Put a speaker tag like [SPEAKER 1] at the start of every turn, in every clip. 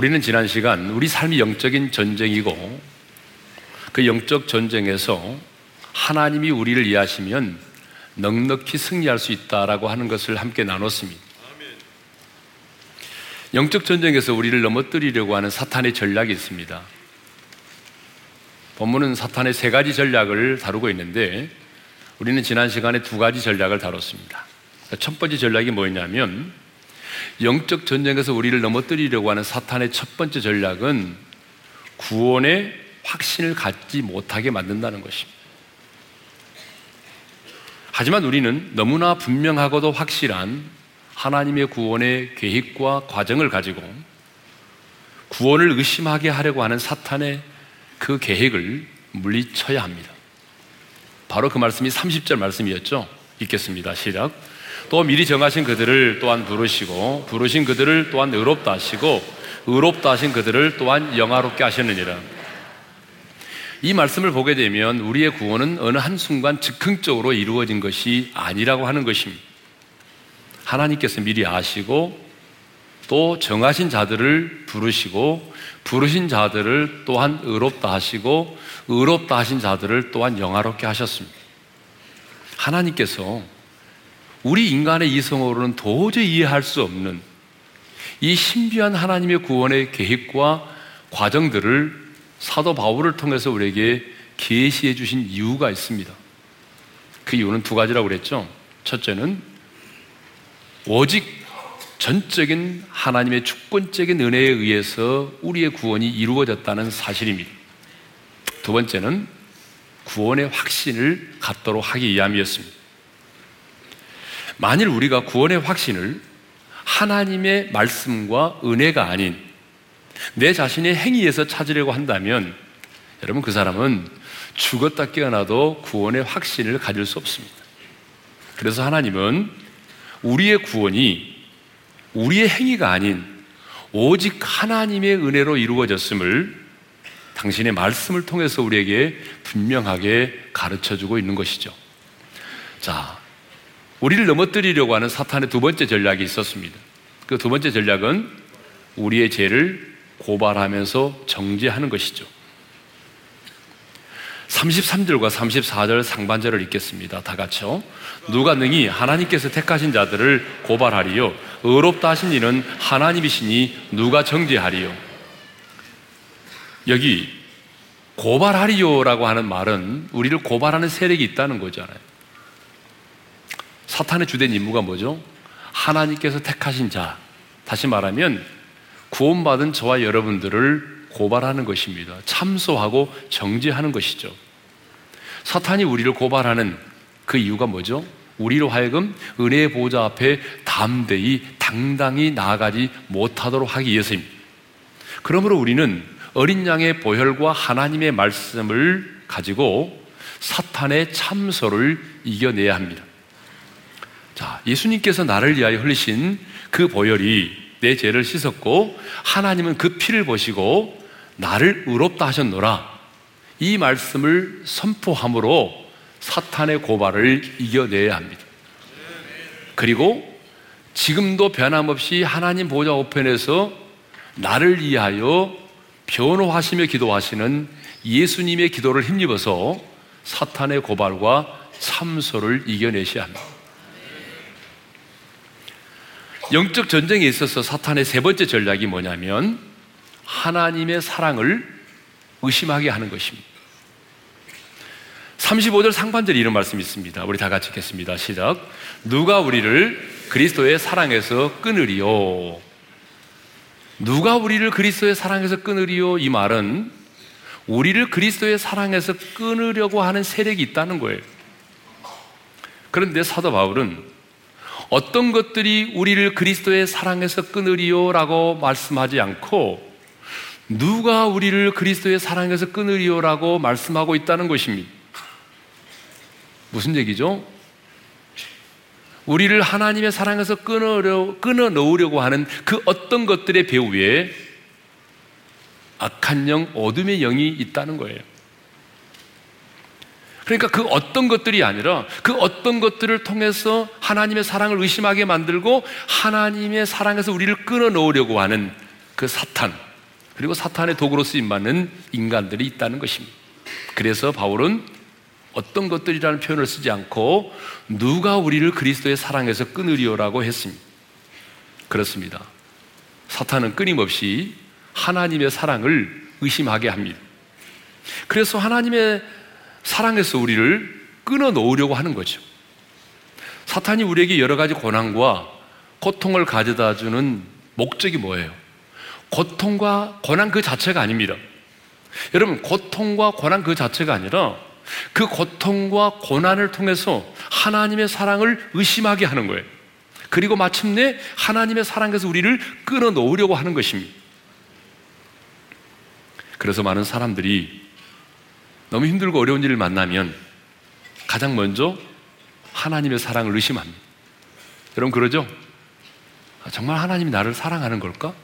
[SPEAKER 1] 우리는 지난 시간 우리 삶이 영적인 전쟁이고 그 영적 전쟁에서 하나님이 우리를 이해하시면 넉넉히 승리할 수 있다라고 하는 것을 함께 나눴습니다. 영적 전쟁에서 우리를 넘어뜨리려고 하는 사탄의 전략이 있습니다. 본문은 사탄의 세 가지 전략을 다루고 있는데 우리는 지난 시간에 두 가지 전략을 다뤘습니다. 첫 번째 전략이 뭐였냐면 영적 전쟁에서 우리를 넘어뜨리려고 하는 사탄의 첫 번째 전략은 구원의 확신을 갖지 못하게 만든다는 것입니다. 하지만 우리는 너무나 분명하고도 확실한 하나님의 구원의 계획과 과정을 가지고 구원을 의심하게 하려고 하는 사탄의 그 계획을 물리쳐야 합니다. 바로 그 말씀이 30절 말씀이었죠. 읽겠습니다. 시작. 또 미리 정하신 그들을 또한 부르시고 부르신 그들을 또한 의롭다 하시고 의롭다 하신 그들을 또한 영화롭게 하셨느니라. 이 말씀을 보게 되면 우리의 구원은 어느 한순간 즉흥적으로 이루어진 것이 아니라고 하는 것입니다. 하나님께서 미리 아시고 또 정하신 자들을 부르시고 부르신 자들을 또한 의롭다 하시고 의롭다 하신 자들을 또한 영화롭게 하셨습니다. 하나님께서 우리 인간의 이성으로는 도저히 이해할 수 없는 이 신비한 하나님의 구원의 계획과 과정들을 사도 바울을 통해서 우리에게 계시해 주신 이유가 있습니다. 그 이유는 두 가지라고 그랬죠. 첫째는 오직 전적인 하나님의 주권적인 은혜에 의해서 우리의 구원이 이루어졌다는 사실입니다. 두 번째는 구원의 확신을 갖도록 하기 위함이었습니다. 만일 우리가 구원의 확신을 하나님의 말씀과 은혜가 아닌 내 자신의 행위에서 찾으려고 한다면 여러분 그 사람은 죽었다 깨어나도 구원의 확신을 가질 수 없습니다. 그래서 하나님은 우리의 구원이 우리의 행위가 아닌 오직 하나님의 은혜로 이루어졌음을 당신의 말씀을 통해서 우리에게 분명하게 가르쳐 주고 있는 것이죠. 자, 우리를 넘어뜨리려고 하는 사탄의 두 번째 전략이 있었습니다. 그 두 번째 전략은 우리의 죄를 고발하면서 정죄하는 것이죠. 33절과 34절 상반절을 읽겠습니다. 다 같이요. 누가 능히 하나님께서 택하신 자들을 고발하리요. 의롭다 하신 이는 하나님이시니 누가 정죄하리요. 여기 고발하리요라고 하는 말은 우리를 고발하는 세력이 있다는 거잖아요. 사탄의 주된 임무가 뭐죠? 하나님께서 택하신 자, 다시 말하면 구원받은 저와 여러분들을 고발하는 것입니다. 참소하고 정죄하는 것이죠. 사탄이 우리를 고발하는 그 이유가 뭐죠? 우리로 하여금 은혜의 보좌 앞에 담대히 당당히 나아가지 못하도록 하기 위해서입니다. 그러므로 우리는 어린 양의 보혈과 하나님의 말씀을 가지고 사탄의 참소를 이겨내야 합니다. 자, 예수님께서 나를 위하여 흘리신 그 보혈이 내 죄를 씻었고 하나님은 그 피를 보시고 나를 의롭다 하셨노라. 이 말씀을 선포함으로 사탄의 고발을 이겨내야 합니다. 그리고 지금도 변함없이 하나님 보좌 우편에서 나를 위하여 변호하시며 기도하시는 예수님의 기도를 힘입어서 사탄의 고발과 참소를 이겨내셔야 합니다. 영적 전쟁에 있어서 사탄의 세 번째 전략이 뭐냐면 하나님의 사랑을 의심하게 하는 것입니다. 35절 상반절에 이런 말씀이 있습니다. 우리 다 같이 읽겠습니다. 시작. 누가 우리를 그리스도의 사랑에서 끊으리요? 누가 우리를 그리스도의 사랑에서 끊으리요? 이 말은 우리를 그리스도의 사랑에서 끊으려고 하는 세력이 있다는 거예요. 그런데 사도 바울은 어떤 것들이 우리를 그리스도의 사랑에서 끊으리요라고 말씀하지 않고 누가 우리를 그리스도의 사랑에서 끊으리요라고 말씀하고 있다는 것입니다. 무슨 얘기죠? 우리를 하나님의 사랑에서 끊으려, 끊어 놓으려고 하는 그 어떤 것들의 배후에 악한 영, 어둠의 영이 있다는 거예요. 그러니까 그 어떤 것들이 아니라 그 어떤 것들을 통해서 하나님의 사랑을 의심하게 만들고 하나님의 사랑에서 우리를 끊어 놓으려고 하는 그 사탄, 그리고 사탄의 도구로 쓰임 받는 인간들이 있다는 것입니다. 그래서 바울은 어떤 것들이라는 표현을 쓰지 않고 누가 우리를 그리스도의 사랑에서 끊으리오라고 했습니다. 그렇습니다. 사탄은 끊임없이 하나님의 사랑을 의심하게 합니다. 그래서 하나님의 사랑에서 우리를 끊어 놓으려고 하는 거죠. 사탄이 우리에게 여러 가지 고난과 고통을 가져다 주는 목적이 뭐예요? 고통과 고난 그 자체가 아닙니다. 여러분, 고통과 고난 그 자체가 아니라 그 고통과 고난을 통해서 하나님의 사랑을 의심하게 하는 거예요. 그리고 마침내 하나님의 사랑에서 우리를 끊어 놓으려고 하는 것입니다. 그래서 많은 사람들이 너무 힘들고 어려운 일을 만나면 가장 먼저 하나님의 사랑을 의심합니다. 여러분 그러죠? 아, 정말 하나님이 나를 사랑하는 걸까?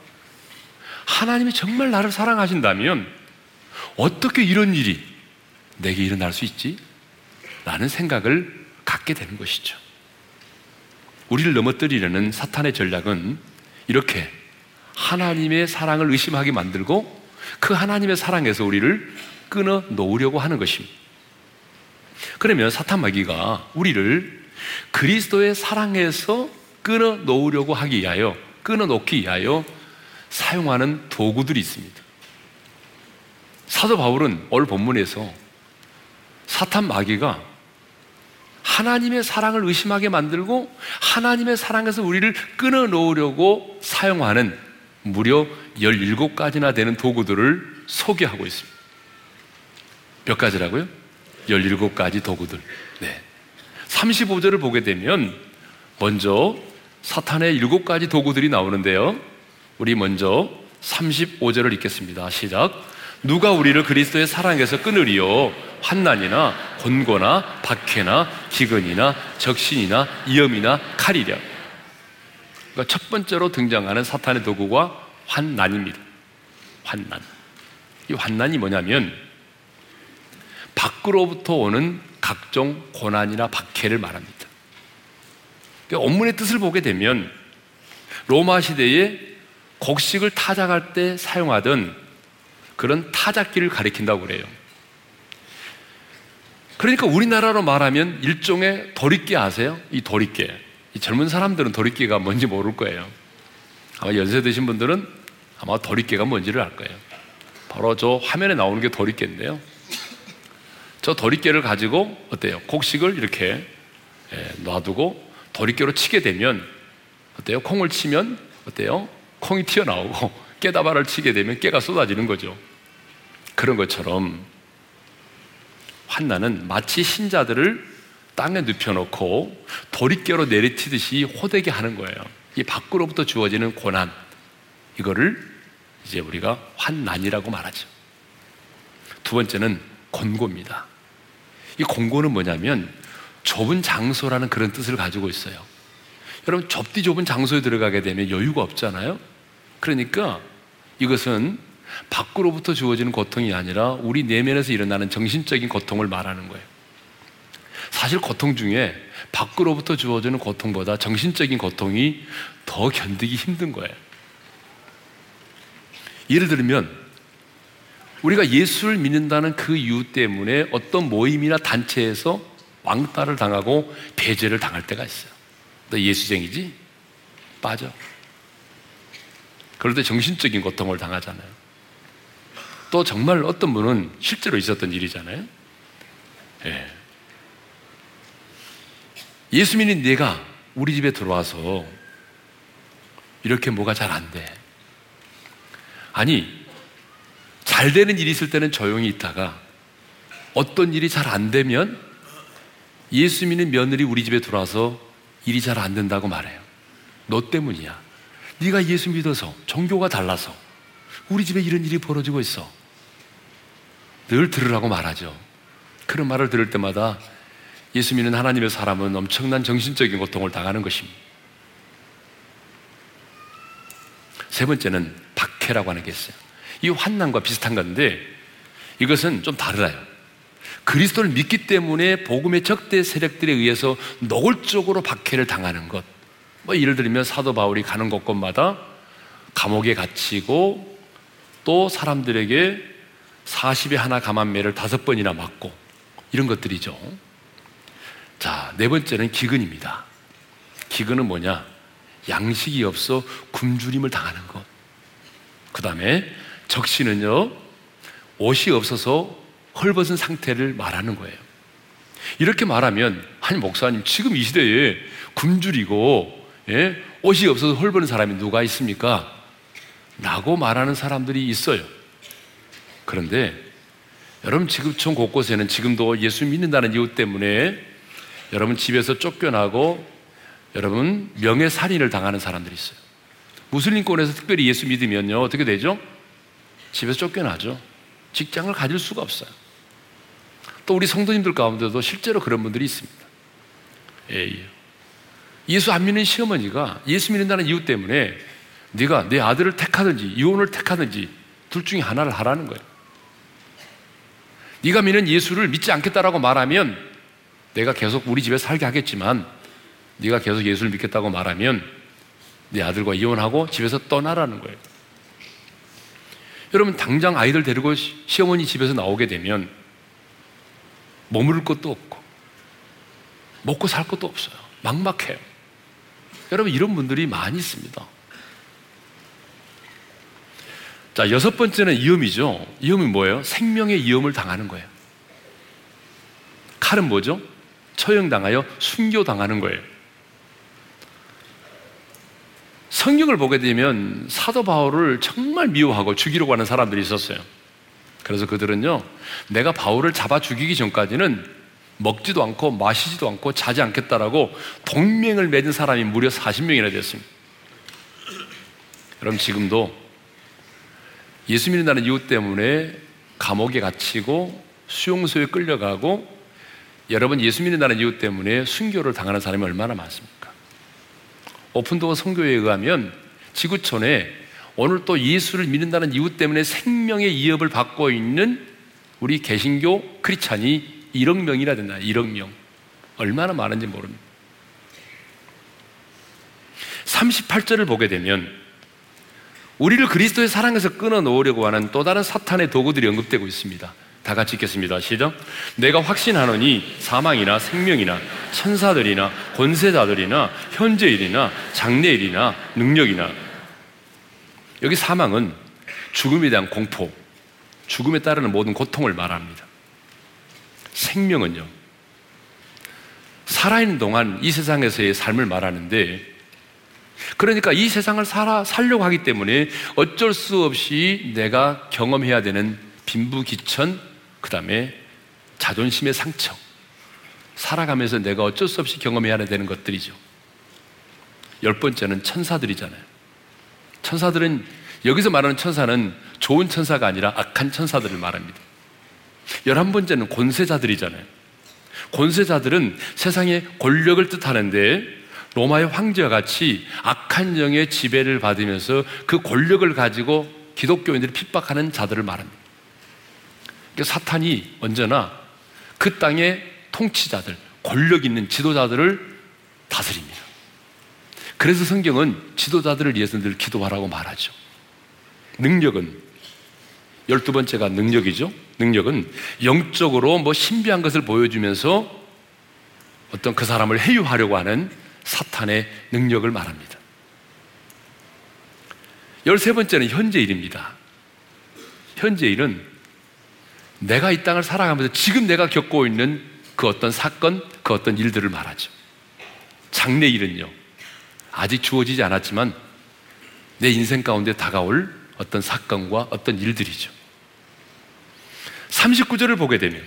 [SPEAKER 1] 하나님이 정말 나를 사랑하신다면 어떻게 이런 일이 내게 일어날 수 있지? 라는 생각을 갖게 되는 것이죠. 우리를 넘어뜨리려는 사탄의 전략은 이렇게 하나님의 사랑을 의심하게 만들고 그 하나님의 사랑에서 우리를 끊어 놓으려고 하는 것입니다. 그러면 사탄 마귀가 우리를 그리스도의 사랑에서 끊어 놓으려고 하기 위하여, 끊어 놓기 위하여 사용하는 도구들이 있습니다. 사도 바울은 오늘 본문에서 사탄 마귀가 하나님의 사랑을 의심하게 만들고 하나님의 사랑에서 우리를 끊어 놓으려고 사용하는 무려 17가지나 되는 도구들을 소개하고 있습니다. 몇 가지라고요? 17가지 도구들. 네. 35절을 보게 되면 먼저 사탄의 7가지 도구들이 나오는데요. 우리 먼저 35절을 읽겠습니다. 시작. 누가 우리를 그리스도의 사랑에서 끊으리요? 환난이나 곤고나 박해나 기근이나 적신이나 위험이나 칼이랴. 그러니까 첫 번째로 등장하는 사탄의 도구가 환난입니다. 환난. 이 환난이 뭐냐면 밖으로부터 오는 각종 고난이나 박해를 말합니다. 그러니까 원문의 뜻을 보게 되면 로마 시대에 곡식을 타작할 때 사용하던 그런 타작기를 가리킨다고 그래요. 그러니까 우리나라로 말하면 일종의 도리깨 아세요? 이 도리깨. 이 젊은 사람들은 도리깨가 뭔지 모를 거예요. 아마 연세 드신 분들은 아마 도리깨가 뭔지를 알 거예요. 바로 저 화면에 나오는 게 도리깨인데요. 저 도리깨를 가지고 어때요? 곡식을 이렇게 예, 놔두고 도리깨로 치게 되면 어때요? 콩을 치면 어때요? 콩이 튀어나오고 깨다발을 치게 되면 깨가 쏟아지는 거죠. 그런 것처럼 환난은 마치 신자들을 땅에 눕혀놓고 도리깨로 내리치듯이 호되게 하는 거예요. 이 밖으로부터 주어지는 고난, 이거를 이제 우리가 환난이라고 말하죠. 두 번째는 권고입니다. 이 권고는 뭐냐면 좁은 장소라는 그런 뜻을 가지고 있어요. 여러분, 좁디 좁은 장소에 들어가게 되면 여유가 없잖아요? 그러니까 이것은 밖으로부터 주어지는 고통이 아니라 우리 내면에서 일어나는 정신적인 고통을 말하는 거예요. 사실 고통 중에 밖으로부터 주어지는 고통보다 정신적인 고통이 더 견디기 힘든 거예요. 예를 들면, 우리가 예수를 믿는다는 그 이유 때문에 어떤 모임이나 단체에서 왕따를 당하고 배제를 당할 때가 있어요. 너 예수쟁이지? 빠져. 그럴 때 정신적인 고통을 당하잖아요. 또 정말 어떤 분은 실제로 있었던 일이잖아요. 예. 예수 믿는 내가 우리 집에 들어와서 이렇게 뭐가 잘 안 돼. 아니, 잘 되는 일이 있을 때는 조용히 있다가 어떤 일이 잘 안 되면 예수 믿는 며느리 우리 집에 들어와서 일이 잘 안 된다고 말해요. 너 때문이야. 네가 예수 믿어서 종교가 달라서 우리 집에 이런 일이 벌어지고 있어. 늘 들으라고 말하죠. 그런 말을 들을 때마다 예수 믿는 하나님의 사람은 엄청난 정신적인 고통을 당하는 것입니다. 세 번째는 박해라고 하는 게 있어요. 이 환난과 비슷한 건데 이것은 좀 다르다요. 그리스도를 믿기 때문에 복음의 적대 세력들에 의해서 노골적으로 박해를 당하는 것. 뭐 예를 들면 사도 바울이 가는 곳곳마다 감옥에 갇히고 또 사람들에게 40에 하나 감한매를 다섯 번이나 맞고 이런 것들이죠. 자, 네 번째는 기근입니다. 기근은 뭐냐? 양식이 없어 굶주림을 당하는 것. 그 다음에 적시는요, 옷이 없어서 헐벗은 상태를 말하는 거예요. 이렇게 말하면, 아니, 목사님, 지금 이 시대에 굶주리고, 예? 옷이 없어서 헐벗은 사람이 누가 있습니까? 라고 말하는 사람들이 있어요. 그런데 여러분 전 곳곳에는 지금도 예수 믿는다는 이유 때문에 여러분 집에서 쫓겨나고 여러분 명예살인을 당하는 사람들이 있어요. 무슬림권에서 특별히 예수 믿으면요 어떻게 되죠? 집에서 쫓겨나죠. 직장을 가질 수가 없어요. 또 우리 성도님들 가운데도 실제로 그런 분들이 있습니다. 예, 예. 예수 안 믿는 시어머니가 예수 믿는다는 이유 때문에 네가 내 아들을 택하든지 이혼을 택하든지 둘 중에 하나를 하라는 거예요. 네가 믿는 예수를 믿지 않겠다라고 말하면 내가 계속 우리 집에 살게 하겠지만 네가 계속 예수를 믿겠다고 말하면 네 아들과 이혼하고 집에서 떠나라는 거예요. 여러분 당장 아이들 데리고 시어머니 집에서 나오게 되면 머무를 것도 없고 먹고 살 것도 없어요. 막막해요. 여러분 이런 분들이 많이 있습니다. 자, 여섯 번째는 위험이죠. 위험이 뭐예요? 생명의 위험을 당하는 거예요. 칼은 뭐죠? 처형당하여 순교당하는 거예요. 성경을 보게 되면 사도 바울을 정말 미워하고 죽이려고 하는 사람들이 있었어요. 그래서 그들은요, 내가 바울을 잡아 죽이기 전까지는 먹지도 않고 마시지도 않고 자지 않겠다라고 동맹을 맺은 사람이 무려 40명이나 됐습니다. 여러분, 지금도 예수 믿는다는 이유 때문에 감옥에 갇히고 수용소에 끌려가고 여러분 예수 믿는다는 이유 때문에 순교를 당하는 사람이 얼마나 많습니까? 오픈도어 성교에 의하면 지구촌에 오늘 또 예수를 믿는다는 이유 때문에 생명의 위협을 받고 있는 우리 개신교 크리찬이 1억 명이나 된다. 1억 명. 얼마나 많은지 모릅니다. 38절을 보게 되면 우리를 그리스도의 사랑에서 끊어놓으려고 하는 또 다른 사탄의 도구들이 언급되고 있습니다. 다 같이 읽겠습니다. 시작. 내가 확신하노니 사망이나 생명이나 천사들이나 권세자들이나 현재일이나 장래일이나 능력이나 여기 사망은 죽음에 대한 공포, 죽음에 따르는 모든 고통을 말합니다. 생명은요. 살아있는 동안 이 세상에서의 삶을 말하는데 그러니까 이 세상을 살아, 살려고 하기 때문에 어쩔 수 없이 내가 경험해야 되는 빈부기천, 그 다음에 자존심의 상처. 살아가면서 내가 어쩔 수 없이 경험해야 되는 것들이죠. 열 번째는 천사들이잖아요. 천사들은, 여기서 말하는 천사는 좋은 천사가 아니라 악한 천사들을 말합니다. 열한 번째는 권세자들이잖아요. 권세자들은 세상의 권력을 뜻하는데 로마의 황제와 같이 악한 영의 지배를 받으면서 그 권력을 가지고 기독교인들을 핍박하는 자들을 말합니다. 그러니까 사탄이 언제나 그 땅의 통치자들, 권력 있는 지도자들을 다스립니다. 그래서 성경은 지도자들을 위해서 늘 기도하라고 말하죠. 능력은 열두 번째가 능력이죠. 능력은 영적으로 뭐 신비한 것을 보여주면서 어떤 그 사람을 해유하려고 하는 사탄의 능력을 말합니다. 열세 번째는 현재 일입니다. 현재 일은 내가 이 땅을 살아가면서 지금 내가 겪고 있는 그 어떤 사건, 그 어떤 일들을 말하죠. 장래 일은요, 아직 주어지지 않았지만 내 인생 가운데 다가올 어떤 사건과 어떤 일들이죠. 39절을 보게 되면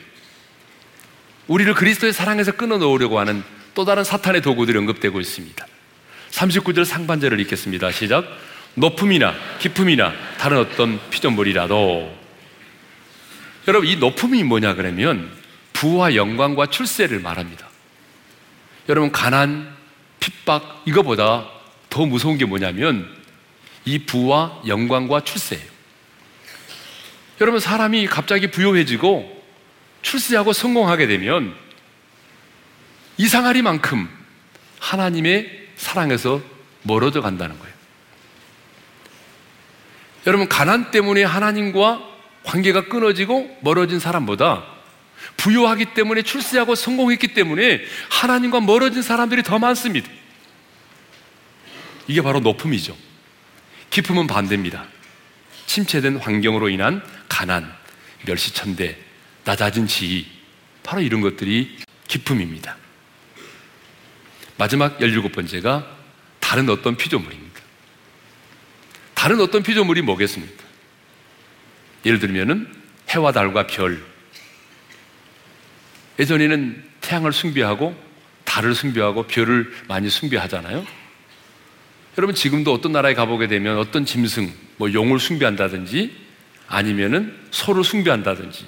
[SPEAKER 1] 우리를 그리스도의 사랑에서 끊어 놓으려고 하는 또 다른 사탄의 도구들이 언급되고 있습니다. 39절 상반절을 읽겠습니다. 시작. 높음이나 깊음이나 다른 어떤 피조물이라도 여러분 이 높음이 뭐냐 그러면 부와 영광과 출세를 말합니다. 여러분 가난, 핍박 이거보다 더 무서운 게 뭐냐면 이 부와 영광과 출세예요. 여러분 사람이 갑자기 부유해지고 출세하고 성공하게 되면 이상하리만큼 하나님의 사랑에서 멀어져 간다는 거예요. 여러분, 가난 때문에 하나님과 관계가 끊어지고 멀어진 사람보다 부유하기 때문에 출세하고 성공했기 때문에 하나님과 멀어진 사람들이 더 많습니다. 이게 바로 높음이죠. 기쁨은 반대입니다. 침체된 환경으로 인한 가난, 멸시천대, 낮아진 지위, 바로 이런 것들이 기쁨입니다. 마지막 17번째가 다른 어떤 피조물입니다. 다른 어떤 피조물이 뭐겠습니까? 예를 들면은 해와 달과 별. 예전에는 태양을 숭배하고 달을 숭배하고 별을 많이 숭배하잖아요. 여러분 지금도 어떤 나라에 가보게 되면 어떤 짐승, 뭐 용을 숭배한다든지 아니면은 소를 숭배한다든지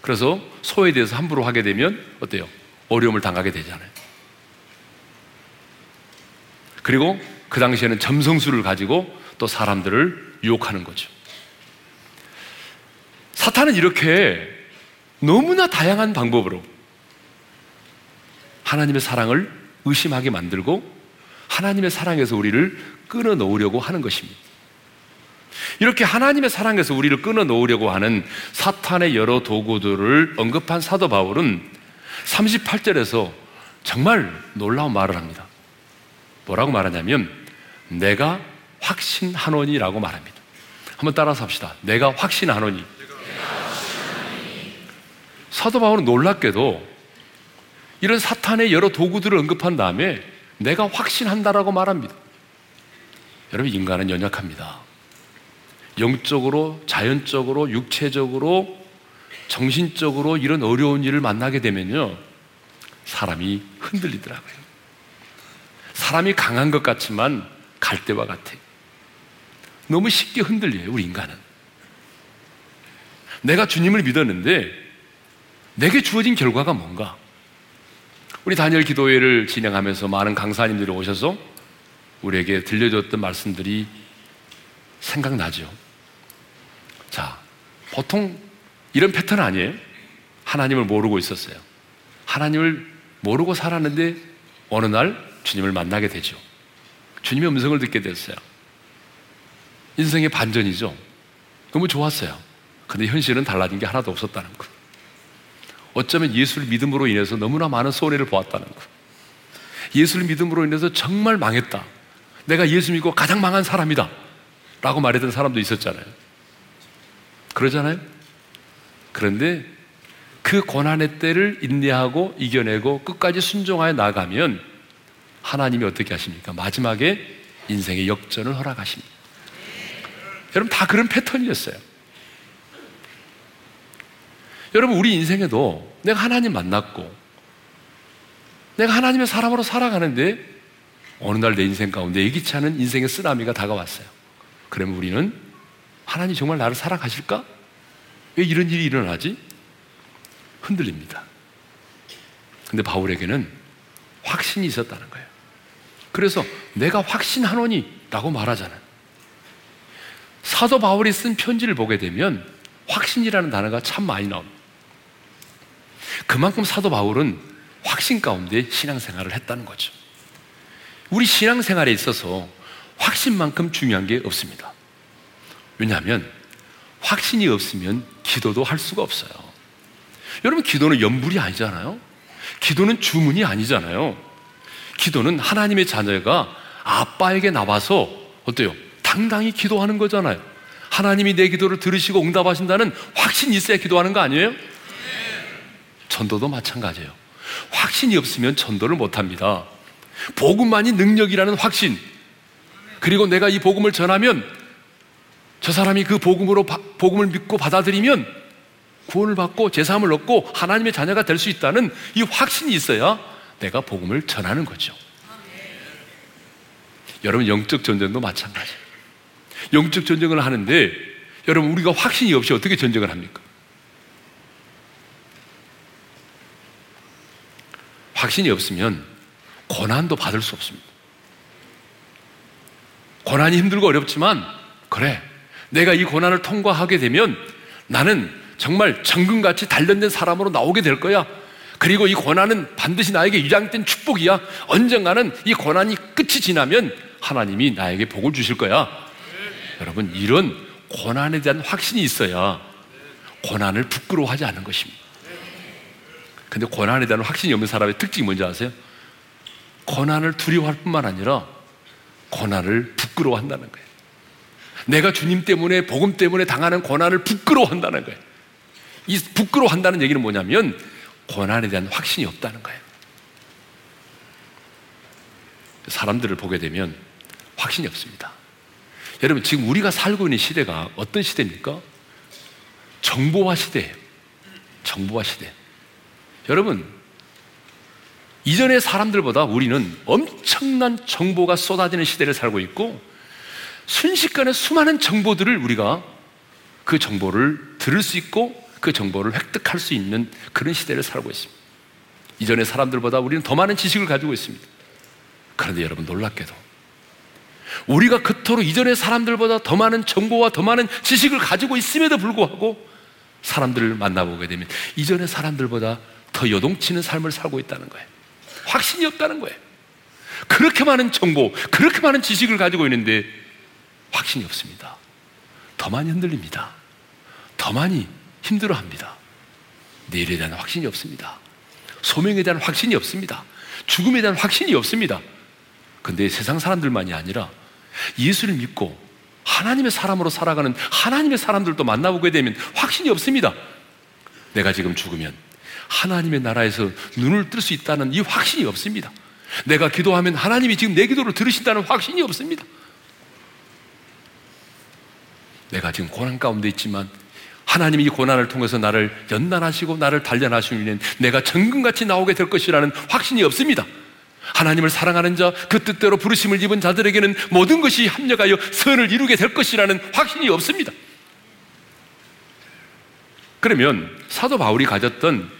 [SPEAKER 1] 그래서 소에 대해서 함부로 하게 되면 어때요? 어려움을 당하게 되잖아요. 그리고 그 당시에는 점성술을 가지고 또 사람들을 유혹하는 거죠. 사탄은 이렇게 너무나 다양한 방법으로 하나님의 사랑을 의심하게 만들고 하나님의 사랑에서 우리를 끊어 놓으려고 하는 것입니다. 이렇게 하나님의 사랑에서 우리를 끊어 놓으려고 하는 사탄의 여러 도구들을 언급한 사도 바울은 38절에서 정말 놀라운 말을 합니다. 뭐라고 말하냐면 내가 확신하노니라고 말합니다. 한번 따라서 합시다. 내가 확신하노니. 사도 바울은 놀랍게도 이런 사탄의 여러 도구들을 언급한 다음에 내가 확신한다라고 말합니다. 여러분, 인간은 연약합니다. 영적으로, 자연적으로, 육체적으로, 정신적으로 이런 어려운 일을 만나게 되면요. 사람이 흔들리더라고요. 사람이 강한 것 같지만 갈대와 같아. 너무 쉽게 흔들려요, 우리 인간은. 내가 주님을 믿었는데 내게 주어진 결과가 뭔가? 우리 단열 기도회를 진행하면서 많은 강사님들이 오셔서 우리에게 들려줬던 말씀들이 생각나죠. 자, 보통 이런 패턴 아니에요? 하나님을 모르고 있었어요. 하나님을 모르고 살았는데 어느 날 주님을 만나게 되죠. 주님의 음성을 듣게 됐어요. 인생의 반전이죠. 너무 좋았어요. 근데 현실은 달라진 게 하나도 없었다는 거. 어쩌면 예수를 믿음으로 인해서 너무나 많은 손해를 보았다는 거. 예수를 믿음으로 인해서 정말 망했다. 내가 예수 믿고 가장 망한 사람이다. 라고 말했던 사람도 있었잖아요. 그러잖아요? 그런데 그 고난의 때를 인내하고 이겨내고 끝까지 순종하여 나가면 하나님이 어떻게 하십니까? 마지막에 인생의 역전을 허락하십니다. 여러분 다 그런 패턴이었어요. 여러분, 우리 인생에도 내가 하나님 만났고, 내가 하나님의 사람으로 살아가는데, 어느 날 내 인생 가운데 예기치 않은 인생의 쓰나미가 다가왔어요. 그러면 우리는 하나님 정말 나를 사랑하실까? 왜 이런 일이 일어나지? 흔들립니다. 근데 바울에게는 확신이 있었다는 거예요. 그래서 내가 확신하노니 라고 말하잖아요. 사도 바울이 쓴 편지를 보게 되면 확신이라는 단어가 참 많이 나옵니다. 그만큼 사도 바울은 확신 가운데 신앙생활을 했다는 거죠. 우리 신앙생활에 있어서 확신만큼 중요한 게 없습니다. 왜냐하면 확신이 없으면 기도도 할 수가 없어요. 여러분, 기도는 연불이 아니잖아요. 기도는 주문이 아니잖아요. 기도는 하나님의 자녀가 아빠에게 나와서 어때요? 당당히 기도하는 거잖아요. 하나님이 내 기도를 들으시고 응답하신다는 확신이 있어야 기도하는 거 아니에요? 전도도 마찬가지예요. 확신이 없으면 전도를 못 합니다. 복음만이 능력이라는 확신. 그리고 내가 이 복음을 전하면 저 사람이 그 복음으로 복음을 믿고 받아들이면 구원을 받고 제사함을 얻고 하나님의 자녀가 될 수 있다는 이 확신이 있어야 내가 복음을 전하는 거죠. 여러분 영적 전쟁도 마찬가지예요. 영적 전쟁을 하는데 여러분 우리가 확신이 없이 어떻게 전쟁을 합니까? 확신이 없으면 고난도 받을 수 없습니다. 고난이 힘들고 어렵지만, 그래. 내가 이 고난을 통과하게 되면 나는 정말 정금같이 단련된 사람으로 나오게 될 거야. 그리고 이 고난은 반드시 나에게 유장된 축복이야. 언젠가는 이 고난이 끝이 지나면 하나님이 나에게 복을 주실 거야. 여러분, 이런 고난에 대한 확신이 있어야 고난을 부끄러워하지 않는 것입니다. 근데 고난에 대한 확신이 없는 사람의 특징이 뭔지 아세요? 고난을 두려워할 뿐만 아니라 고난을 부끄러워한다는 거예요. 내가 주님 때문에 복음 때문에 당하는 고난을 부끄러워한다는 거예요. 이 부끄러워한다는 얘기는 뭐냐면 고난에 대한 확신이 없다는 거예요. 사람들을 보게 되면 확신이 없습니다. 여러분, 지금 우리가 살고 있는 시대가 어떤 시대입니까? 정보화 시대예요. 정보화 시대. 여러분, 이전의 사람들보다 우리는 엄청난 정보가 쏟아지는 시대를 살고 있고 순식간에 수많은 정보들을 우리가 그 정보를 들을 수 있고 그 정보를 획득할 수 있는 그런 시대를 살고 있습니다. 이전의 사람들보다 우리는 더 많은 지식을 가지고 있습니다. 그런데 여러분 놀랍게도 우리가 그토록 이전의 사람들보다 더 많은 정보와 더 많은 지식을 가지고 있음에도 불구하고 사람들을 만나보게 되면 이전의 사람들보다 더 요동치는 삶을 살고 있다는 거예요. 확신이 없다는 거예요. 그렇게 많은 정보, 그렇게 많은 지식을 가지고 있는데 확신이 없습니다. 더 많이 흔들립니다. 더 많이 힘들어 합니다. 내일에 대한 확신이 없습니다. 소명에 대한 확신이 없습니다. 죽음에 대한 확신이 없습니다. 근데 세상 사람들만이 아니라 예수를 믿고 하나님의 사람으로 살아가는 하나님의 사람들도 만나보게 되면 확신이 없습니다. 내가 지금 죽으면 하나님의 나라에서 눈을 뜰 수 있다는 이 확신이 없습니다. 내가 기도하면 하나님이 지금 내 기도를 들으신다는 확신이 없습니다. 내가 지금 고난 가운데 있지만 하나님이 이 고난을 통해서 나를 연단하시고 나를 단련하시면 내가 정금같이 나오게 될 것이라는 확신이 없습니다. 하나님을 사랑하는 자, 그 뜻대로 부르심을 입은 자들에게는 모든 것이 합력하여 선을 이루게 될 것이라는 확신이 없습니다. 그러면 사도 바울이 가졌던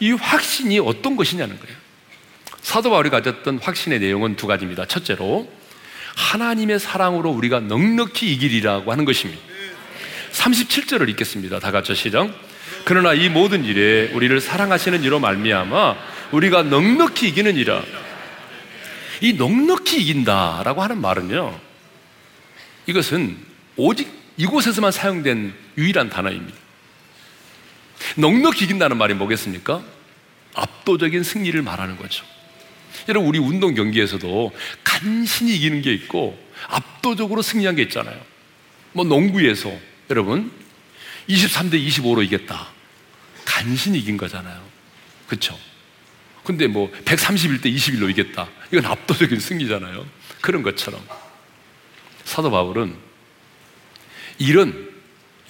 [SPEAKER 1] 이 확신이 어떤 것이냐는 거예요. 사도 바울이 가졌던 확신의 내용은 두 가지입니다. 첫째로 하나님의 사랑으로 우리가 넉넉히 이기리라고 하는 것입니다. 37절을 읽겠습니다. 다 같이 시작. 그러나 이 모든 일에 우리를 사랑하시는 이로 말미암아 우리가 넉넉히 이기는 이라. 이 넉넉히 이긴다라고 하는 말은요. 이것은 오직 이곳에서만 사용된 유일한 단어입니다. 넉넉히 이긴다는 말이 뭐겠습니까? 압도적인 승리를 말하는 거죠. 여러분, 우리 운동 경기에서도 간신히 이기는 게 있고 압도적으로 승리한 게 있잖아요. 뭐 농구에서 여러분 23대 25로 이겼다. 간신히 이긴 거잖아요. 그렇죠? 근데 뭐 131대 21로 이겼다. 이건 압도적인 승리잖아요. 그런 것처럼 사도 바울은 이런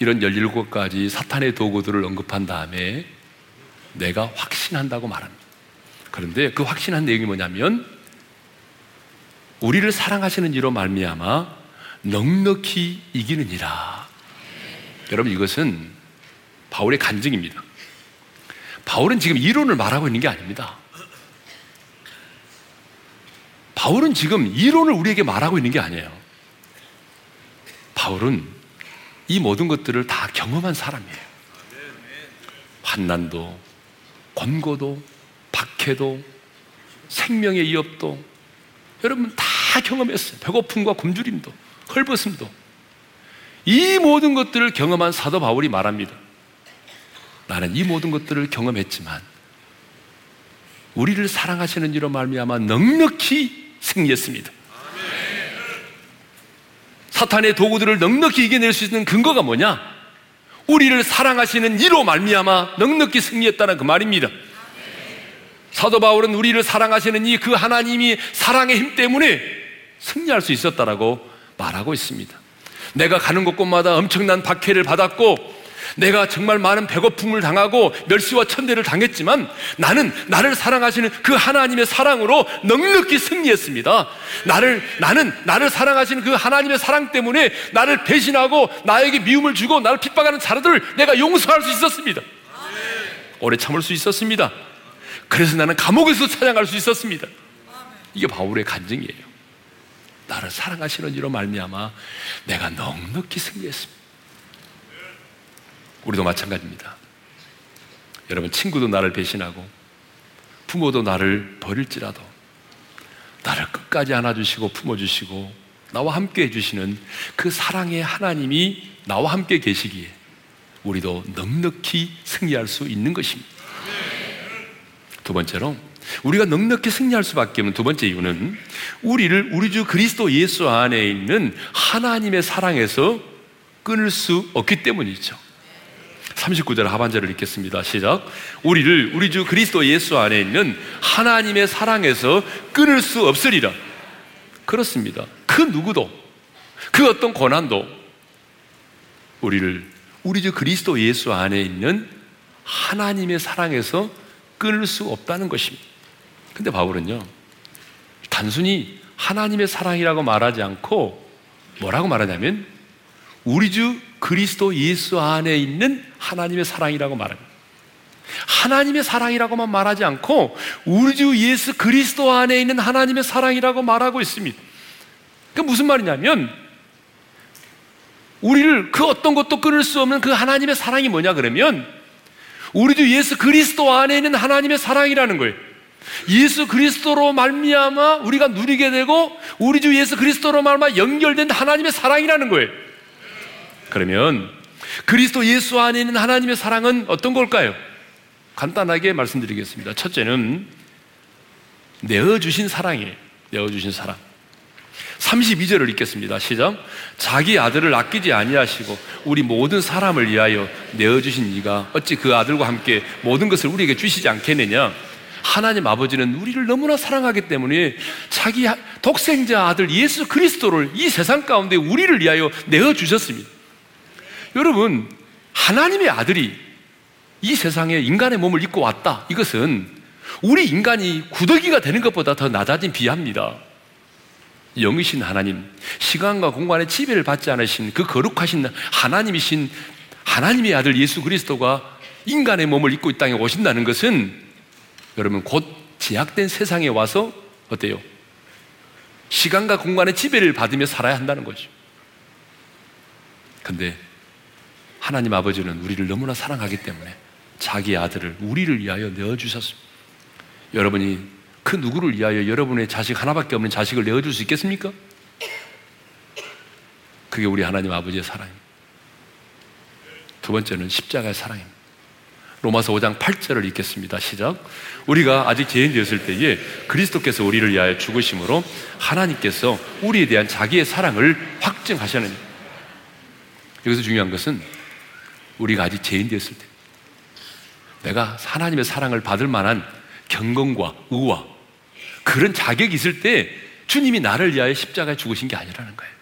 [SPEAKER 1] 이런 17가지 사탄의 도구들을 언급한 다음에 내가 확신한다고 말합니다. 그런데 그 확신한 내용이 뭐냐면 우리를 사랑하시는 이로 말미암아 넉넉히 이기는이라. 여러분 이것은 바울의 간증입니다. 바울은 지금 이론을 말하고 있는 게 아닙니다. 바울은 지금 이론을 우리에게 말하고 있는 게 아니에요. 바울은 이 모든 것들을 다 경험한 사람이에요. 환난도, 권고도, 박해도, 생명의 위협도, 여러분 다 경험했어요. 배고픔과 굶주림도, 헐벗음도. 이 모든 것들을 경험한 사도 바울이 말합니다. 나는 이 모든 것들을 경험했지만 우리를 사랑하시는 이로 말미암아 넉넉히 승리했습니다. 사탄의 도구들을 넉넉히 이겨낼 수 있는 근거가 뭐냐? 우리를 사랑하시는 이로 말미암아 넉넉히 승리했다는 그 말입니다. 사도 바울은 우리를 사랑하시는 이 그 하나님이 사랑의 힘 때문에 승리할 수 있었다라고 말하고 있습니다. 내가 가는 곳곳마다 엄청난 박해를 받았고 내가 정말 많은 배고픔을 당하고 멸시와 천대를 당했지만 나는 나를 사랑하시는 그 하나님의 사랑으로 넉넉히 승리했습니다. 나를 나는 나를 사랑하시는 그 하나님의 사랑 때문에 나를 배신하고 나에게 미움을 주고 나를 핍박하는 자들을 내가 용서할 수 있었습니다. 오래 참을 수 있었습니다. 그래서 나는 감옥에서 찾아갈 수 있었습니다. 이게 바울의 간증이에요. 나를 사랑하시는 이로 말미암아 내가 넉넉히 승리했습니다. 우리도 마찬가지입니다. 여러분, 친구도 나를 배신하고 부모도 나를 버릴지라도 나를 끝까지 안아주시고 품어주시고 나와 함께 해주시는 그 사랑의 하나님이 나와 함께 계시기에 우리도 넉넉히 승리할 수 있는 것입니다. 두 번째로 우리가 넉넉히 승리할 수밖에 없는 두 번째 이유는 우리를 우리 주 그리스도 예수 안에 있는 하나님의 사랑에서 끊을 수 없기 때문이죠. 39절 하반절을 읽겠습니다. 시작. 우리를 우리 주 그리스도 예수 안에 있는 하나님의 사랑에서 끊을 수 없으리라. 그렇습니다. 그 누구도 그 어떤 고난도 우리를 우리 주 그리스도 예수 안에 있는 하나님의 사랑에서 끊을 수 없다는 것입니다. 근데 바울은요, 단순히 하나님의 사랑이라고 말하지 않고 뭐라고 말하냐면 우리 주 그리스도 예수 안에 있는 하나님의 사랑이라고 말합니다. 하나님의 사랑이라고만 말하지 않고 우리 주 예수 그리스도 안에 있는 하나님의 사랑이라고 말하고 있습니다. 그 무슨 말이냐면 우리를 그 어떤 것도 끊을 수 없는 그 하나님의 사랑이 뭐냐 그러면 우리 주 예수 그리스도 안에 있는 하나님의 사랑이라는 거예요. 예수 그리스도로 말미암아 우리가 누리게 되고 우리 주 예수 그리스도로 말미암아 연결된 하나님의 사랑이라는 거예요. 그러면 그리스도 예수 안에 있는 하나님의 사랑은 어떤 걸까요? 간단하게 말씀드리겠습니다. 첫째는 내어주신 사랑이에요. 내어주신 사랑. 32절을 읽겠습니다. 시작. 자기 아들을 아끼지 아니하시고 우리 모든 사람을 위하여 내어 주신 이가 어찌 그 아들과 함께 모든 것을 우리에게 주시지 않겠느냐? 하나님 아버지는 우리를 너무나 사랑하기 때문에 자기 독생자 아들 예수 그리스도를 이 세상 가운데 우리를 위하여 내어 주셨습니다. 여러분, 하나님의 아들이 이 세상에 인간의 몸을 입고 왔다. 이것은 우리 인간이 구더기가 되는 것보다 더 낮아진 비합니다. 영이신 하나님, 시간과 공간의 지배를 받지 않으신 그 거룩하신 하나님이신 하나님의 아들 예수 그리스도가 인간의 몸을 입고 이 땅에 오신다는 것은 여러분 곧 제약된 세상에 와서 어때요? 시간과 공간의 지배를 받으며 살아야 한다는 거죠. 근데 하나님 아버지는 우리를 너무나 사랑하기 때문에 자기 아들을 우리를 위하여 내어 주셨습니다. 여러분이 그 누구를 위하여 여러분의 자식 하나밖에 없는 자식을 내어 줄 수 있겠습니까? 그게 우리 하나님 아버지의 사랑입니다. 두 번째는 십자가의 사랑입니다. 로마서 5장 8절을 읽겠습니다. 시작. 우리가 아직 죄인 되었을 때에 그리스도께서 우리를 위하여 죽으심으로 하나님께서 우리에 대한 자기의 사랑을 확증하셨느니. 여기서 중요한 것은 우리가 아직 죄인 되었을 때 내가 하나님의 사랑을 받을 만한 경건과 의와 그런 자격이 있을 때 주님이 나를 위하여 십자가에 죽으신 게 아니라는 거예요.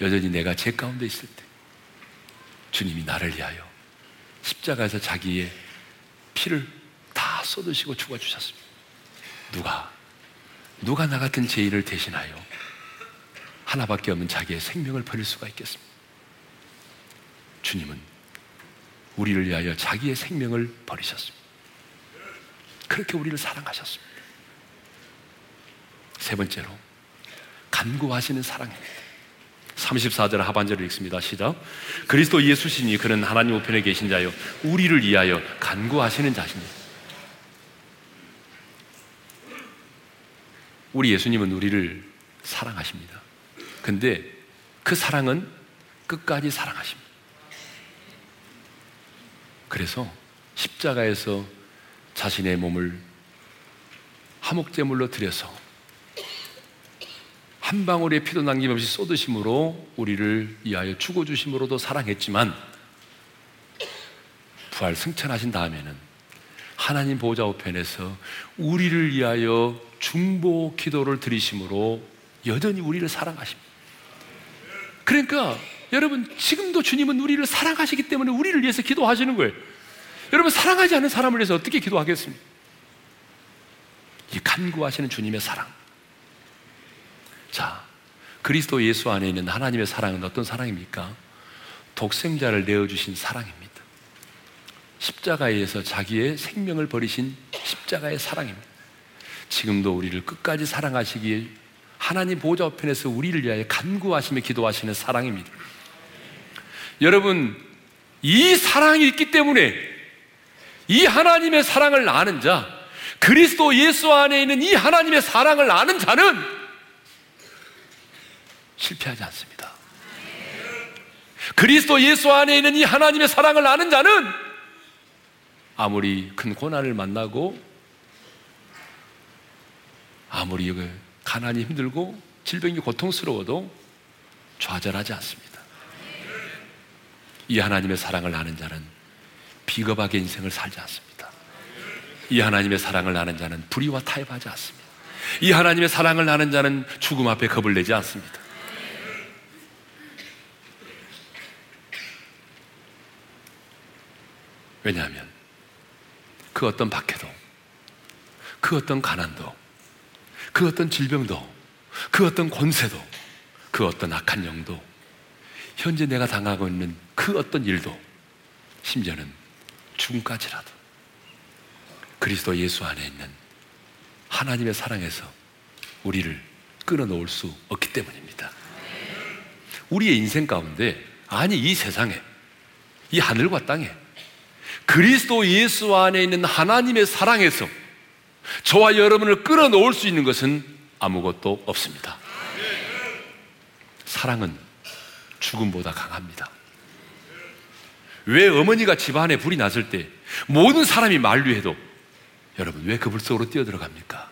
[SPEAKER 1] 여전히 내가 죄 가운데 있을 때 주님이 나를 위하여 십자가에서 자기의 피를 다 쏟으시고 죽어 주셨습니다. 누가, 누가 나 같은 죄인을 대신하여 하나밖에 없는 자기의 생명을 버릴 수가 있겠습니까? 주님은 우리를 위하여 자기의 생명을 버리셨습니다. 그렇게 우리를 사랑하셨습니다. 세 번째로, 간구하시는 사랑입니다. 34절 하반절을 읽습니다. 시작. 그리스도 예수시니 그는 하나님 우편에 계신 자요. 우리를 위하여 간구하시는 자십니다. 우리 예수님은 우리를 사랑하십니다. 근데 그 사랑은 끝까지 사랑하십니다. 그래서 십자가에서 자신의 몸을 화목제물로 드려서 한 방울의 피도 남김없이 쏟으심으로 우리를 위하여 죽어주심으로도 사랑했지만 부활 승천하신 다음에는 하나님 보좌 우편에서 우리를 위하여 중보 기도를 드리심으로 여전히 우리를 사랑하십니다. 그러니까 여러분, 지금도 주님은 우리를 사랑하시기 때문에 우리를 위해서 기도하시는 거예요. 여러분, 사랑하지 않는 사람을 위해서 어떻게 기도하겠습니까? 이 간구하시는 주님의 사랑. 자, 그리스도 예수 안에 있는 하나님의 사랑은 어떤 사랑입니까? 독생자를 내어주신 사랑입니다. 십자가에서 자기의 생명을 버리신 십자가의 사랑입니다. 지금도 우리를 끝까지 사랑하시기에 하나님 보좌 편에서 우리를 위하여 간구하시며 기도하시는 사랑입니다. 여러분, 이 사랑이 있기 때문에 이 하나님의 사랑을 아는 자, 그리스도 예수 안에 있는 이 하나님의 사랑을 아는 자는 실패하지 않습니다. 그리스도 예수 안에 있는 이 하나님의 사랑을 아는 자는 아무리 큰 고난을 만나고 아무리 가난이 힘들고 질병이 고통스러워도 좌절하지 않습니다. 이 하나님의 사랑을 아는 자는 비겁하게 인생을 살지 않습니다. 이 하나님의 사랑을 아는 자는 불의와 타협하지 않습니다. 이 하나님의 사랑을 아는 자는 죽음 앞에 겁을 내지 않습니다. 왜냐하면 그 어떤 박해도, 그 어떤 가난도, 그 어떤 질병도, 그 어떤 권세도, 그 어떤 악한 영도, 현재 내가 당하고 있는 그 어떤 일도, 심지어는 죽음까지라도 그리스도 예수 안에 있는 하나님의 사랑에서 우리를 끊어놓을 수 없기 때문입니다. 우리의 인생 가운데, 아니, 이 세상에, 이 하늘과 땅에, 그리스도 예수 안에 있는 하나님의 사랑에서 저와 여러분을 끌어놓을 수 있는 것은 아무것도 없습니다. 사랑은 죽음보다 강합니다. 왜 어머니가 집안에 불이 났을 때 모든 사람이 만류해도 여러분 왜 그 불 속으로 뛰어들어갑니까?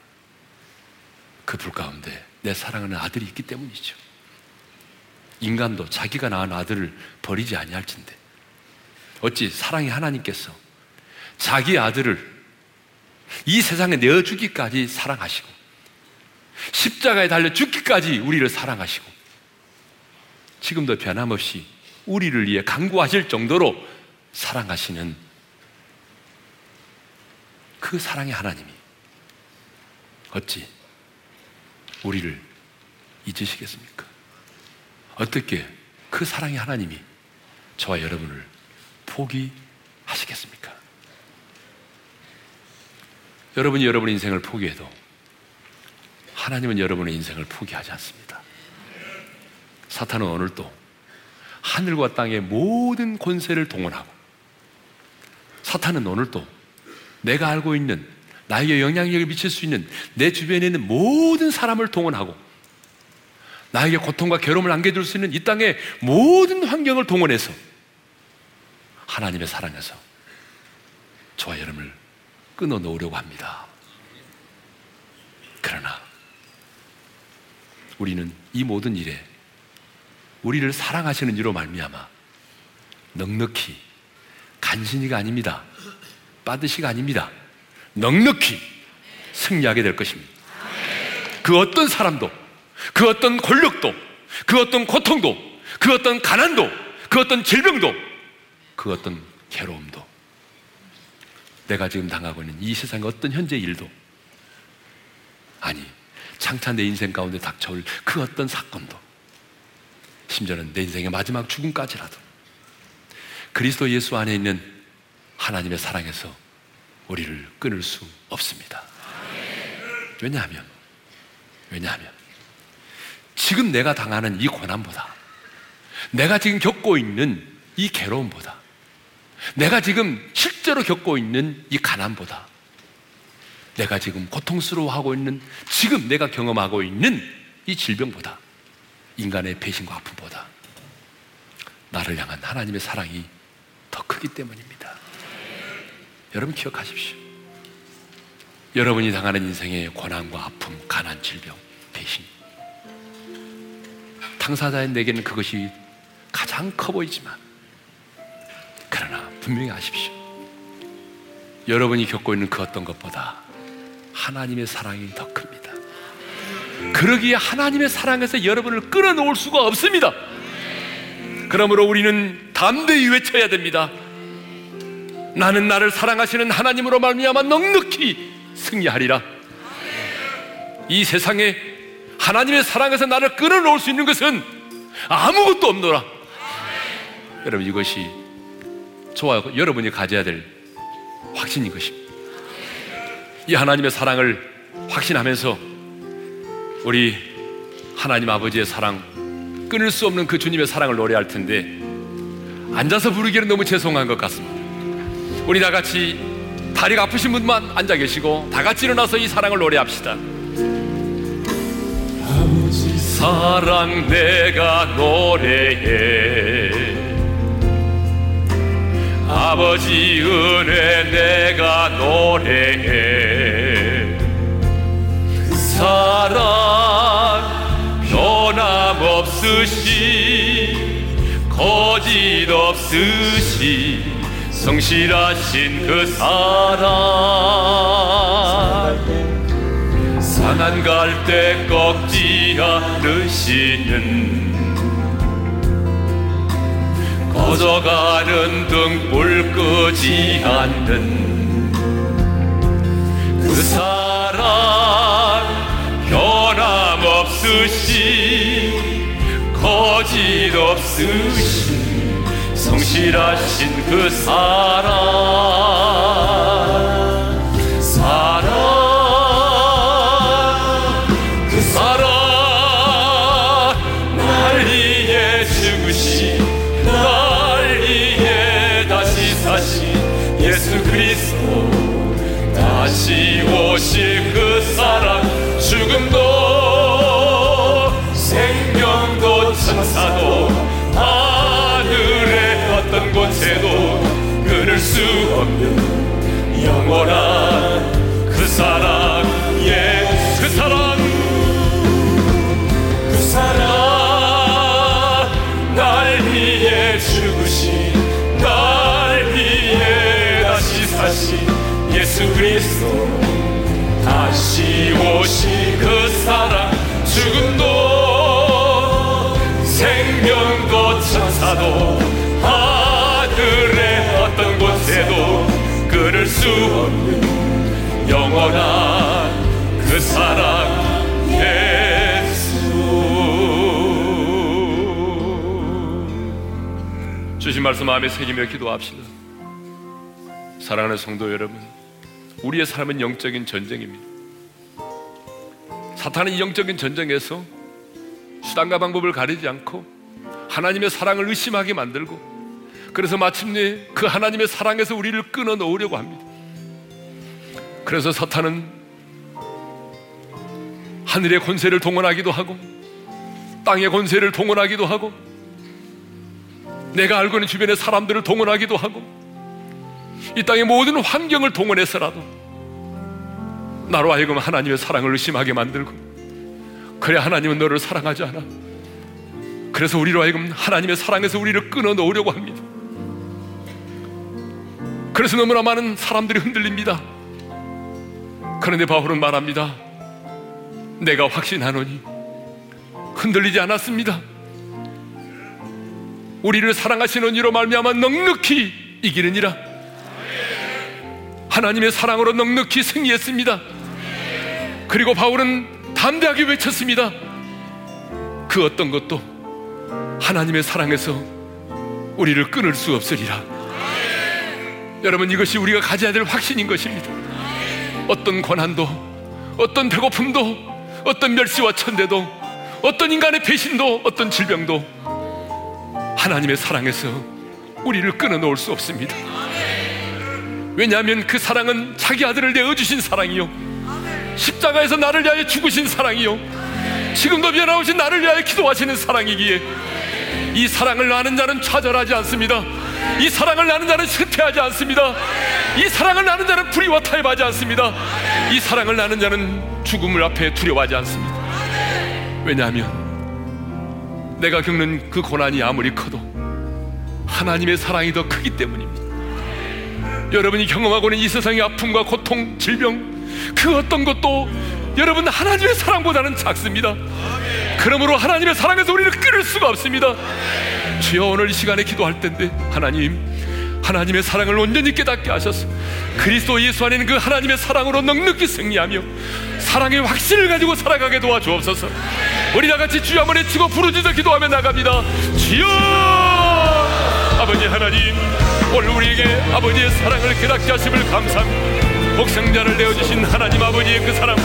[SPEAKER 1] 그 불 가운데 내 사랑하는 아들이 있기 때문이죠. 인간도 자기가 낳은 아들을 버리지 아니할진데 어찌 사랑의 하나님께서 자기 아들을 이 세상에 내어 주기까지 사랑하시고 십자가에 달려 죽기까지 우리를 사랑하시고 지금도 변함없이 우리를 위해 강구하실 정도로 사랑하시는 그 사랑의 하나님이 어찌 우리를 잊으시겠습니까? 어떻게 그 사랑의 하나님이 저와 여러분을 포기하시겠습니까? 여러분이 여러분의 인생을 포기해도 하나님은 여러분의 인생을 포기하지 않습니다. 사탄은 오늘도 하늘과 땅의 모든 권세를 동원하고 사탄은 오늘도 내가 알고 있는 나에게 영향력을 미칠 수 있는 내 주변에 있는 모든 사람을 동원하고 나에게 고통과 괴로움을 안겨줄 수 있는 이 땅의 모든 환경을 동원해서 하나님의 사랑에서 저와 여러분을 끊어 놓으려고 합니다. 그러나 우리는 이 모든 일에 우리를 사랑하시는 이로 말미암아 넉넉히 간신히가 아닙니다. 빠듯이가 아닙니다. 넉넉히 승리하게 될 것입니다. 그 어떤 사람도, 그 어떤 권력도, 그 어떤 고통도, 그 어떤 가난도, 그 어떤 질병도, 그 어떤 괴로움도, 내가 지금 당하고 있는 이 세상의 어떤 현재 일도, 아니, 창차 내 인생 가운데 닥쳐올 그 어떤 사건도, 심지어는 내 인생의 마지막 죽음까지라도, 그리스도 예수 안에 있는 하나님의 사랑에서 우리를 끊을 수 없습니다. 왜냐하면, 왜냐하면, 지금 내가 당하는 이 고난보다, 내가 지금 겪고 있는 이 괴로움보다, 내가 지금 실제로 겪고 있는 이 가난보다, 내가 지금 고통스러워하고 있는, 지금 내가 경험하고 있는 이 질병보다, 인간의 배신과 아픔보다, 나를 향한 하나님의 사랑이 더 크기 때문입니다. 여러분 기억하십시오. 여러분이 당하는 인생의 고난과 아픔, 가난, 질병, 배신. 당사자인 내게는 그것이 가장 커 보이지만, 그러나 분명히 아십시오. 여러분이 겪고 있는 그 어떤 것보다 하나님의 사랑이 더 큽니다. 그러기에 하나님의 사랑에서 여러분을 끌어놓을 수가 없습니다. 그러므로 우리는 담대히 외쳐야 됩니다. 나는 나를 사랑하시는 하나님으로 말미암아 넉넉히 승리하리라. 이 세상에 하나님의 사랑에서 나를 끌어놓을 수 있는 것은 아무것도 없노라. 여러분 이것이 저와 여러분이 가져야 될 확신인 것입니다. 이 하나님의 사랑을 확신하면서 우리 하나님 아버지의 사랑 끊을 수 없는 그 주님의 사랑을 노래할 텐데 앉아서 부르기는 너무 죄송한 것 같습니다. 우리 다 같이 다리가 아프신 분만 앉아 계시고 다 같이 일어나서 이 사랑을 노래합시다. 아버지 사랑 내가 노래해 아버지 은혜 내가 노래해 사랑 변함없으시 거짓 없으시 성실하신 그 사랑. 산안 갈 때 꺾지 않으시는 꺼져가는 등불 끄지 않는 그사 없으시 거짓 없으신 성실하신 그 사랑 수 없는 영원한 그 사랑 예그 사랑. 그 사랑 날 위해 죽으신 날 위해 다시 사신 예수 그리스도. 다시 오신 그 사랑 죽음도 생명도 천사도 수 없는 영원한 그 사랑 예수 주신 말씀 마음에 새기며 기도합시다 사랑하는 성도 여러분 우리의 삶은 영적인 전쟁입니다. 사탄은 이 영적인 전쟁에서 수단과 방법을 가리지 않고 하나님의 사랑을 의심하게 만들고 그래서 마침내 그 하나님의 사랑에서 우리를 끊어 놓으려고 합니다. 그래서 사탄은 하늘의 권세를 동원하기도 하고 땅의 권세를 동원하기도 하고 내가 알고 있는 주변의 사람들을 동원하기도 하고 이 땅의 모든 환경을 동원해서라도 나로 하여금 하나님의 사랑을 의심하게 만들고 그래 하나님은 너를 사랑하지 않아. 그래서 우리로 하여금 하나님의 사랑에서 우리를 끊어 놓으려고 합니다. 그래서 너무나 많은 사람들이 흔들립니다 그런데 바울은 말합니다 내가 확신하노니 흔들리지 않았습니다 우리를 사랑하시는 이로 말미암아 넉넉히 이기느니라 하나님의 사랑으로 넉넉히 승리했습니다. 그리고 바울은 담대하게 외쳤습니다. 그 어떤 것도 하나님의 사랑에서 우리를 끊을 수 없으리라. 여러분 이것이 우리가 가져야 될 확신인 것입니다. 어떤 고난도, 어떤 배고픔도, 어떤 멸시와 천대도, 어떤 인간의 배신도, 어떤 질병도 하나님의 사랑에서 우리를 끊어놓을 수 없습니다. 왜냐하면 그 사랑은 자기 아들을 내어주신 사랑이요. 십자가에서 나를 위하여 죽으신 사랑이요. 지금도 변화오신 나를 위하여 기도하시는 사랑이기에 이 사랑을 나는 자는 좌절하지 않습니다. 이 사랑을 나는 자는 실패하지 않습니다. 이 사랑을 나는 자는 불의와 타협하지 않습니다. 이 사랑을 나는 자는 죽음을 앞에 두려워하지 않습니다. 왜냐하면 내가 겪는 그 고난이 아무리 커도 하나님의 사랑이 더 크기 때문입니다. 여러분이 경험하고 있는 이 세상의 아픔과 고통, 질병 그 어떤 것도 여러분 하나님의 사랑보다는 작습니다. 그러므로 하나님의 사랑에서 우리를 끊을 수가 없습니다. 주여 오늘 이 시간에 기도할 텐데 하나님 하나님의 사랑을 온전히 깨닫게 하셔서 그리스도 예수 안에는 그 하나님의 사랑으로 넉넉히 승리하며 사랑의 확신을 가지고 살아가게 도와주옵소서. 우리 다 같이 주여 한번 외치고 부르짖어 기도하며 나갑니다. 주여 아버지 하나님 오늘 우리에게 아버지의 사랑을 깨닫게 하심을 감사합니다. 복생자를 내어주신 하나님 아버지의 그 사랑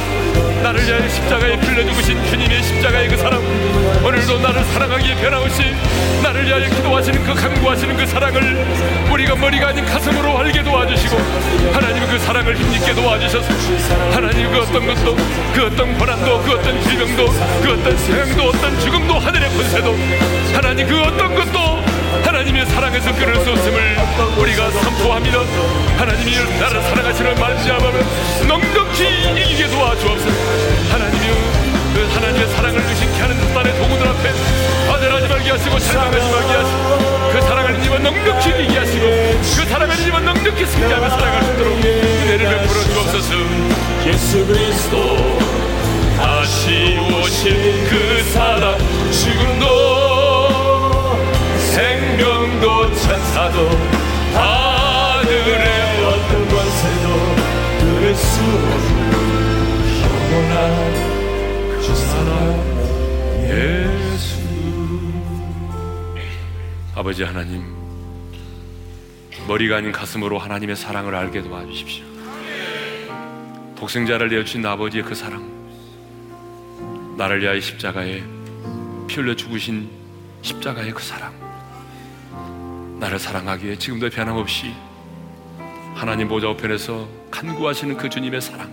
[SPEAKER 1] 나를 위하여 십자가에 빌려 죽으신 주님의 십자가의 그 사랑. 오늘도 나를 사랑하기에 변함없이 나를 위하여 기도하시는 그 간구하시는 그 사랑을 우리가 머리가 아닌 가슴으로 알게 도와주시고 하나님 그 사랑을 힘있게 도와주셔서 하나님 그 어떤 것도 그 어떤 고난도 그 어떤 질병도 그 어떤 생도 어떤 죽음도 하늘의 권세도 하나님 그 어떤 것도 하나님의 사랑에서 끊을 수 없음을 우리가 선포합니다. 하나님이 나를 사랑하시는 말씀하면 넉넉히 이기게 도와주옵소서. 하나님이 그 하나님의 사랑을 의식케 하는 뜻단의 도구들 앞에 아들하지 말게 하시고 찬양하지 말게 하시고 그 사랑을 님은 넉넉히 이기게 하시고 그 사랑을 님은 넉넉히 승리하며 살아갈 수 있도록 은혜를 베풀어 주옵소서.
[SPEAKER 2] 예수 그리스도
[SPEAKER 1] 다시 오실 그 사랑 지금도 천사도 하늘의
[SPEAKER 2] 어떤 권세도 그럴 수 없는 영원한 그 사랑
[SPEAKER 1] 예수. 아버지 하나님 머리가 아닌 가슴으로 하나님의 사랑을 알게 도와주십시오. 독생자를 내어주신 아버지의 그 사랑 나를 위하여 십자가에 피 흘려 죽으신 십자가의 그 사랑 나를 사랑하기 위해 지금도 변함없이 하나님 보좌 우편에서 간구하시는 그 주님의 사랑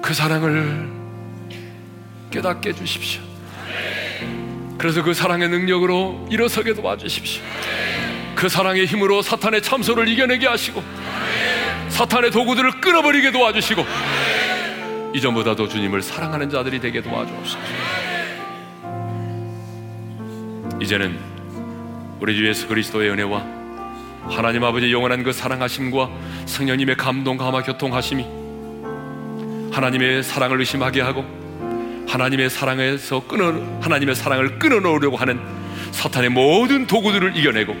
[SPEAKER 1] 그 사랑을 깨닫게 해주십시오. 그래서 그 사랑의 능력으로 일어서게 도와주십시오. 그 사랑의 힘으로 사탄의 참소를 이겨내게 하시고 사탄의 도구들을 끊어버리게 도와주시고 이전보다도 주님을 사랑하는 자들이 되게 도와주옵소서. 이제는 우리 주 예수 그리스도의 은혜와 하나님 아버지 영원한 그 사랑하심과 성령님의 감동 감화 교통하심이 하나님의 사랑을 의심하게 하고 하나님의 사랑에서 끊어 하나님의 사랑을 끊어 놓으려고 하는 사탄의 모든 도구들을 이겨내고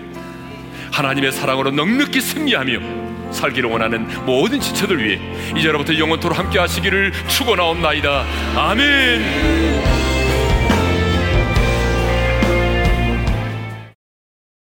[SPEAKER 1] 하나님의 사랑으로 넉넉히 승리하며 살기를 원하는 모든 지체들 위해 이제로부터 영원토록 함께 하시기를 축원하옵나이다. 아멘.